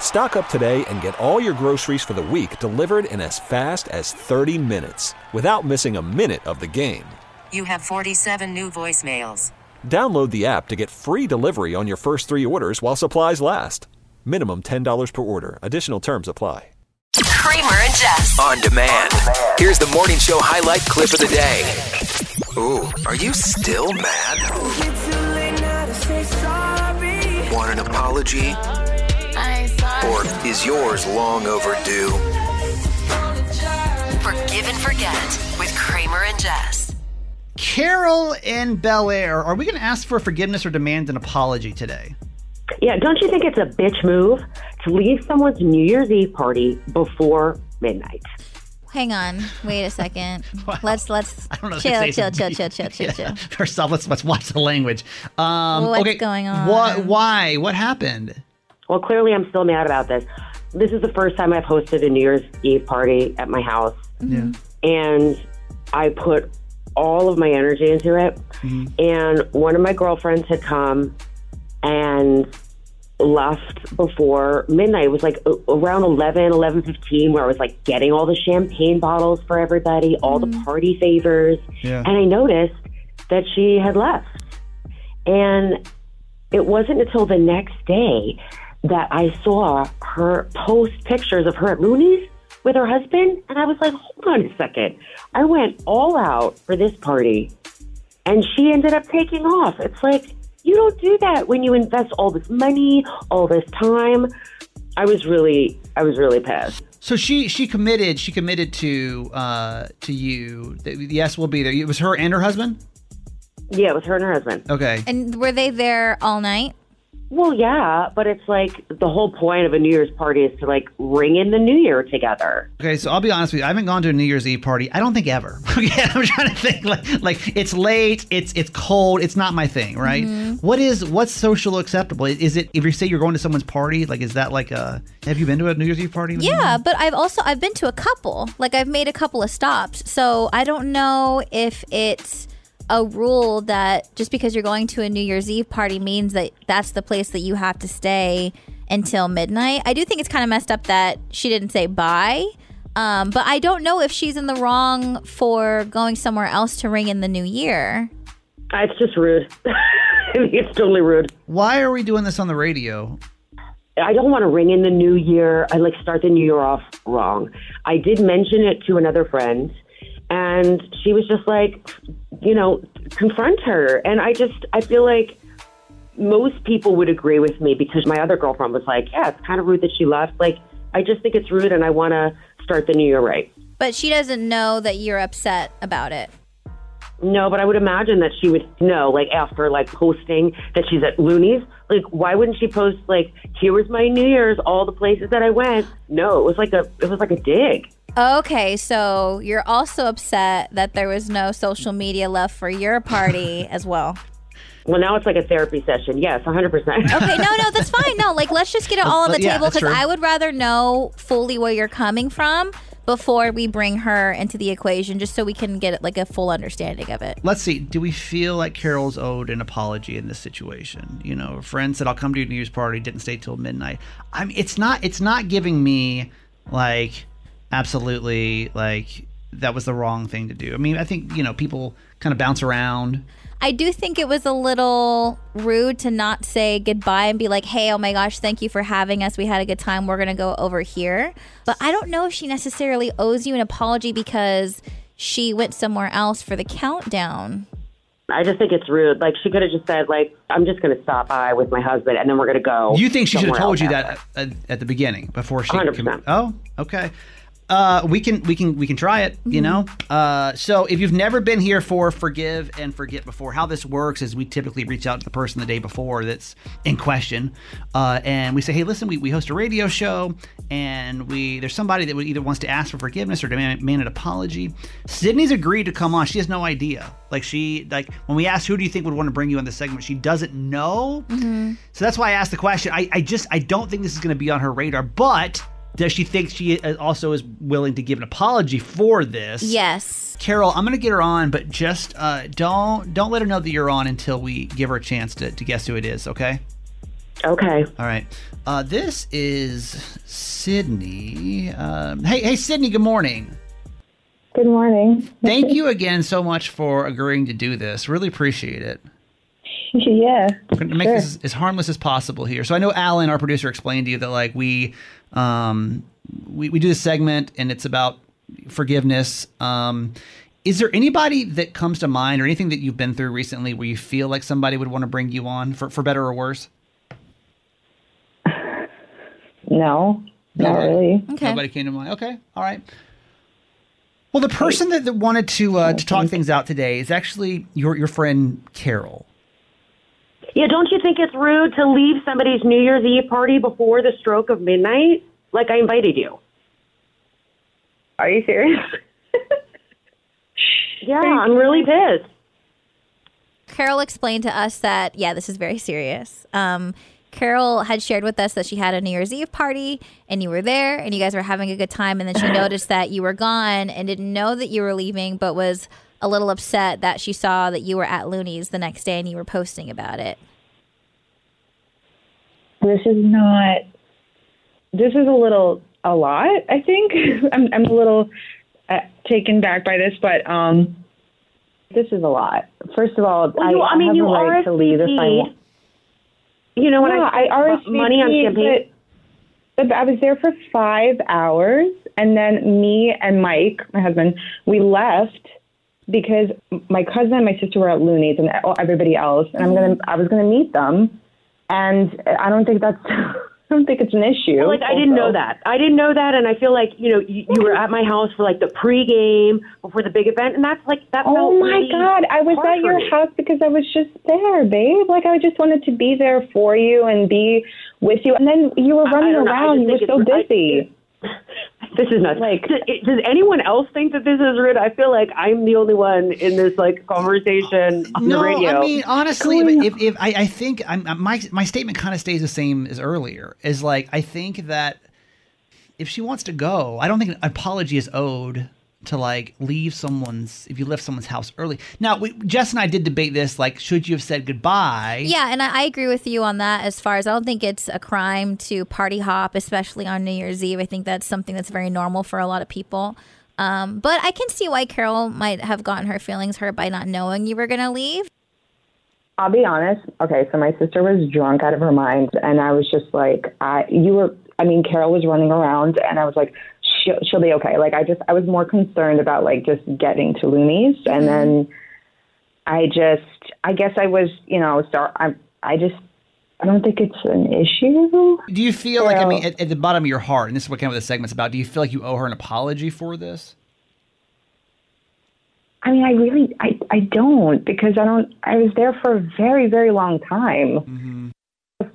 Stock up today and get all your groceries for the week delivered in as fast as 30 minutes without missing a minute of the game. You have 47 new voicemails. Download the app to get free delivery on your first three orders while supplies last. Minimum $10 per order. Additional terms apply. Kramer and Jess. On demand. Here's the morning show highlight clip of the day. Ooh, are you still mad? Want an apology? Or is yours long overdue? Forgive and forget with Kramer and Jess. Carol in Bel Air, are we going to ask for forgiveness or demand an apology today? Yeah, don't you think it's a bitch move to leave someone's New Year's Eve party before midnight? Hang on, wait a second. Wow. Let's let's I don't know chill, chill, chill, chill, chill, chill, Yeah. chill. First off, let's let's watch the language. Um, What's okay, going on? What? Why? What happened? Well, clearly I'm still mad about this. This is the first time I've hosted a New Year's Eve party at my house, mm-hmm. Yeah. and I put all of my energy into it. Mm-hmm. And one of my girlfriends had come and left before midnight. It was like around 11, 11.15 where I was like getting all the champagne bottles for everybody, all the mm-hmm. party favors. Yeah. And I noticed that she had left. And it wasn't until the next day that I saw her post pictures of her at Looney's with her husband. And I was like, hold on a second. I went all out for this party and she ended up taking off. It's like, you don't do that when you invest all this money, all this time. I was really, I was really pissed. So she she committed she committed to uh to you. that, Yes, we'll be there. It was her and her husband. Yeah, it was her and her husband. Okay. And were they there all night? Well, yeah, but it's like the whole point of a New Year's party is to like ring in the New Year together. Okay, so I'll be honest with you. I haven't gone to a New Year's Eve party. I don't think ever. Okay, I'm trying to think like like it's late, it's it's cold, it's not my thing, right? Mm-hmm. What is what's social acceptable? Is it if you say you're going to someone's party, like is that like a have you been to a New Year's Eve party? Yeah, but I've also I've been to a couple. Like I've made a couple of stops. So I don't know if it's a rule that just because you're going to a New Year's Eve party means that that's the place that you have to stay until midnight. I do think it's kind of messed up that she didn't say bye. Um, but I don't know if she's in the wrong for going somewhere else to ring in the new year. Uh, It's just rude. It's totally rude. Why are we doing this on the radio? I don't want to ring in the new year. I like start the new year off wrong. I did mention it to another friend, and she was just like, you know, confront her. And I just, I feel like most people would agree with me because my other girlfriend was like, yeah, it's kind of rude that she left. Like, I just think it's rude, and I want to start the new year right. But she doesn't know that you're upset about it. No, but I would imagine that she would know, like after like posting that she's at Looney's. Like, why wouldn't she post like, "Here was my New Year's, all the places that I went"? No, it was like a, it was like a dig. Okay, so you're also upset that there was no social media left for your party as well. Well, now it's like a therapy session. Yes, 100%. Okay, no, no, that's fine. No, like let's just get it all on the Yeah, table because. I would rather know fully where you're coming from before we bring her into the equation, just so we can get like a full understanding of it. Let's see. Do we feel like Carol's owed an apology in this situation? You know, a friend said, "I'll come to your New Year's party." Didn't stay till midnight. I mean, it's not. It's not giving me like absolutely like that was the wrong thing to do. I mean, I think you know people kind of bounce around. I do think it was a little rude to not say goodbye and be like, hey, oh my gosh, thank you for having us. We had a good time. We're going to go over here. But I don't know if she necessarily owes you an apology because she went somewhere else for the countdown. I just think it's rude. Like she could have just said, like, I'm just going to stop by with my husband, and then we're going to go. You think she should have told you after. that at, at the beginning before she? 100%. commi- oh, okay. Uh, we can we can we can try it. You know. Uh, so if you've never been here for forgive and forget before, how this works is we typically reach out to the person the day before that's in question, uh, and we say, hey, listen, we, we host a radio show, and we there's somebody that either wants to ask for forgiveness or demand, demand an apology. Sydney's agreed to come on. She has no idea. Like she like when we asked who do you think would want to bring you on this segment, she doesn't know. So that's why I asked the question. I, I just I don't think this is going to be on her radar, but does she think she uh, also is willing to give an apology for this? Yes. Carol, I'm going to get her on, but just uh, don't don't let her know that you're on until we give her a chance to, to guess who it is. Okay. Okay. All right. Uh, this is Sydney. Um, hey, hey, Sydney. Good morning. Good morning. Thank you again so much for agreeing to do this. Really appreciate it. yeah. We're going to make sure. this as, as harmless as possible here. So I know Alan, our producer, explained to you that like we, um, we we do this segment and it's about forgiveness. Um, is there anybody that comes to mind or anything that you've been through recently where you feel like somebody would want to bring you on for, for better or worse? No, not Nobody? really. Okay. Nobody came to mind. Okay, all right. Well, the person that, that wanted to uh, to talk things out today is actually your your friend Carol. Yeah, don't you think it's rude to leave somebody's New Year's Eve party before the stroke of midnight? Like I invited you. Are you serious? Yeah, I'm really pissed. Carol explained to us that, yeah, this is very serious. Um, Carol had shared with us that she had a New Year's Eve party and you were there and you guys were having a good time. And then she noticed that you were gone and didn't know that you were leaving, but was a little upset that she saw that you were at Looney's the next day and you were posting about it. this is not. This is a little a lot. I think I'm I'm a little uh, taken back by this, but um, this is a lot. First of all, Well, I, you- I mean, have you a right to leave if I want. You know when yeah, I, I spent money on champagne. But, but I was there for five hours, and then me and Mike, my husband, we left because my cousin and my sister were at Looney's and everybody else, and I'm gonna mm-hmm. I was gonna meet them, and I don't think that's I don't think it's an issue. Like I didn't know that. I didn't know that, and I feel like you know you, you were mm-hmm. at my house for like the pregame before the big event, and that's like that. Oh my really God! I was at your me. house because I was just there, babe. Like I just wanted to be there for you and be with you, and then you were running. I around. You were so busy. This is nuts. Like- does, does anyone else think that this is rude? I feel like I'm the only one in this like conversation on no, the radio. No, I mean honestly, if, if I, I think I'm, my my statement kind of stays the same as earlier. Is like I think that if she wants to go, I don't think an apology is owed to like leave someone's if you left someone's house early. Now, we, Jess and I did debate this. Like, should you have said goodbye? Yeah, and I, I agree with you on that as far as I don't think it's a crime to party hop, especially on New Year's Eve. I think that's something that's very normal for a lot of people. Um, but I can see why Carol might have gotten her feelings hurt by not knowing you were going to leave. I'll be honest. Okay, so my sister was drunk out of her mind, and I was just like, I, you were. I mean, Carol was running around, and I was like, she'll, she'll be okay. Like, I just, I was more concerned about like just getting to Looney's, and mm-hmm. then I just, I guess I was, you know, start. I, I just, I don't think it's an issue. Do you feel like I mean at, at the bottom of your heart, and this is what kind of the segment's about? Do you feel like you owe her an apology for this? I mean, I really, I, I don't because I don't. I was there for a very, very long time. Mm-hmm.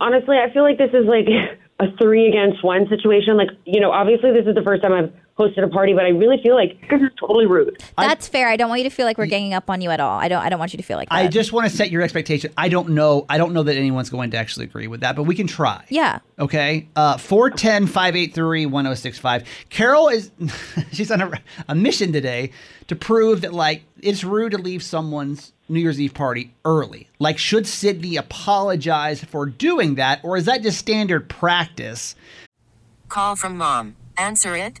honestly, I feel like this is like a three against one situation. Like, you know, obviously this is the first time I've hosted a party, but I really feel like this is totally rude. That's fair. I don't want you to feel like we're ganging up on you at all. I don't. I don't want you to feel like that. I just want to set your expectation. I don't know. I don't know that anyone's going to actually agree with that, but we can try. yeah. Okay. Uh, 410 583 1065. Carol is, she's on a, a mission today to prove that, like, it's rude to leave someone's New Year's Eve party early. Like, should Sydney apologize for doing that, or is that just standard practice? Call from mom. Answer it.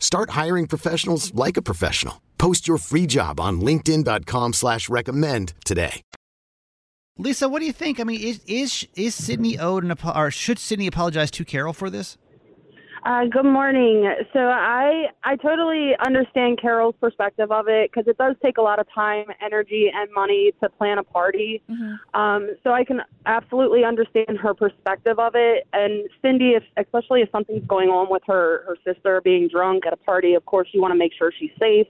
Start hiring professionals like a professional. Post your free job on linkedin.com slash recommend today. Lisa, what do you think? I mean, is is is Sydney owed an or should Sydney apologize to Carol for this? Uh, good morning. So I I totally understand Carol's perspective of it because it does take a lot of time, energy, and money to plan a party. Um, so I can absolutely understand her perspective of it. And Cindy, if especially if something's going on with her her sister being drunk at a party, of course you want to make sure she's safe.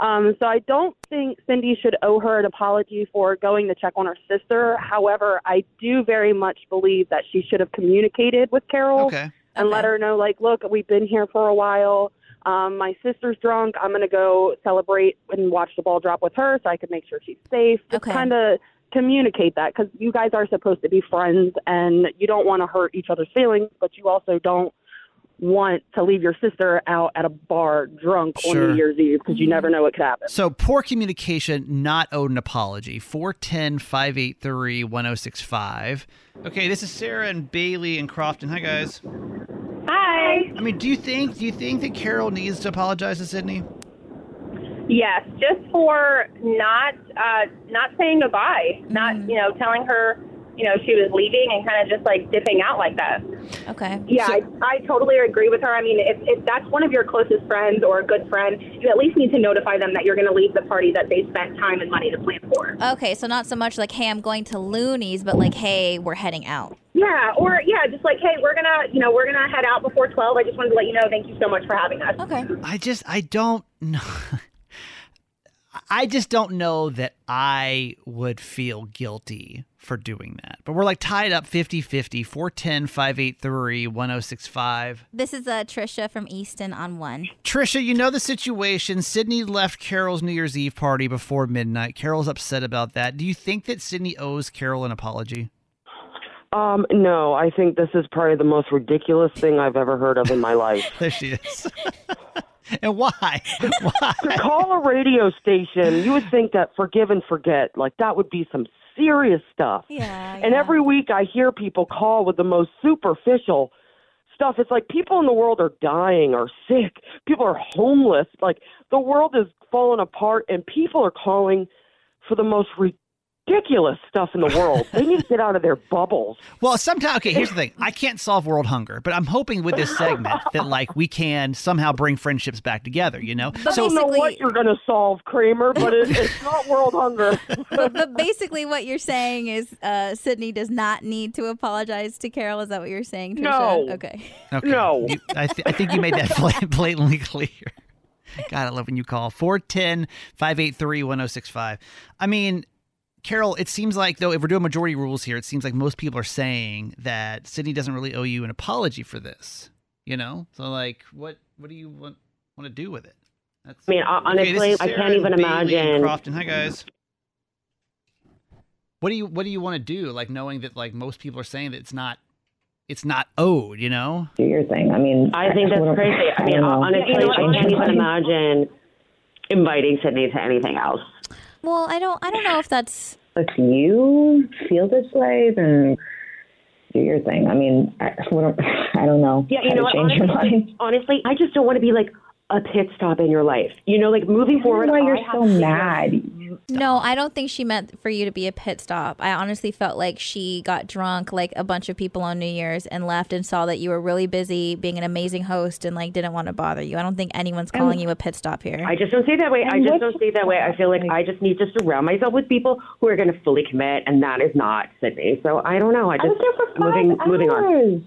Um, so I don't think Cindy should owe her an apology for going to check on her sister. However, I do very much believe that she should have communicated with Carol Okay. And let her know, like, look, we've been here for a while. Um, my sister's drunk. I'm going to go celebrate and watch the ball drop with her so I can make sure she's safe. Just Okay. kind of communicate that because you guys are supposed to be friends and you don't want to hurt each other's feelings, but you also don't want to leave your sister out at a bar drunk on New Year's Eve because you never know what could happen. So poor communication, not owed an apology. 410 583 1065. Okay, this is Sarah and Bailey and Crofton. Hi guys. Hi. I mean, do you think do you think that Carol needs to apologize to Sydney? Yes, just for not uh, not saying goodbye, not Mm-hmm. you know telling her you know she was leaving and kind of just like dipping out like that. Okay. Yeah, I, I totally agree with her. I mean, if, if that's one of your closest friends or a good friend, you at least need to notify them that you're going to leave the party that they spent time and money to plan for. Okay, so not so much like, hey, I'm going to Looney's, but like, hey, we're heading out. Yeah, or yeah, just like hey, we're gonna you know we're gonna head out before twelve. I just wanted to let you know. Thank you so much for having us. Okay. I just I don't know. I just don't know that I would feel guilty for doing that. But we're like tied up 50-50, 410 583 1065. This is uh, Trisha from Easton on one. Trisha, you know the situation. Sydney left Carol's New Year's Eve party before midnight. Carol's upset about that. Do you think that Sydney owes Carol an apology? Um, no, I think this is probably the most ridiculous thing I've ever heard of in my life. There she is. and why? Why? to call a radio station, you would think that forgive and forget, like that would be some serious stuff. Yeah. And every week I hear people call with the most superficial stuff. It's like people in the world are dying or sick. People are homeless. Like the world is falling apart and people are calling for the most ridiculous stuff in the world. they need to get out of their bubbles. Well, sometimes okay. Here's the thing: I can't solve world hunger, but I'm hoping with this segment that like we can somehow bring friendships back together. You know, I don't know what you're going to solve, Kramer, but it, it's not world hunger. but, but basically, what you're saying is uh, Sydney does not need to apologize to Carol. Is that what you're saying, Trisha? No. Okay. Okay. No. You- I, th- I think you made that blatantly clear. God, I love when you call 410 583 1065. I mean, Carol, it seems like, though, if we're doing majority rules here, it seems like most people are saying that Sydney doesn't really owe you an apology for this. You know? So, like, what what do you want, want to do with it? That's, I mean, hon- Okay, honestly, I can't even Bailey imagine. Crofton. Hi, guys. What do you what do you want to do? Like knowing that like most people are saying that it's not it's not owed, you know? Do your thing. I mean, I think that's crazy. I mean, honestly, You know what? I can't even imagine inviting Sydney to anything else. Well, I don't. I don't know if that's. If you feel this way, then do your thing. I mean, I, what don't- I don't know. Yeah, you how know to what? change your Honestly, mind. honestly, I just don't want to be like a pit stop in your life. You know, like moving forward. why I you're have so mad. out No, I don't think she meant for you to be a pit stop. I honestly felt like she got drunk like a bunch of people on New Year's and left and saw that you were really busy being an amazing host and like didn't want to bother you. I don't think anyone's And calling you a pit stop here. I just don't see it that way. I just don't see it that way. I feel like I just need to surround myself with people who are going to fully commit, and that is not Sydney. So I don't know. I just moving moving on.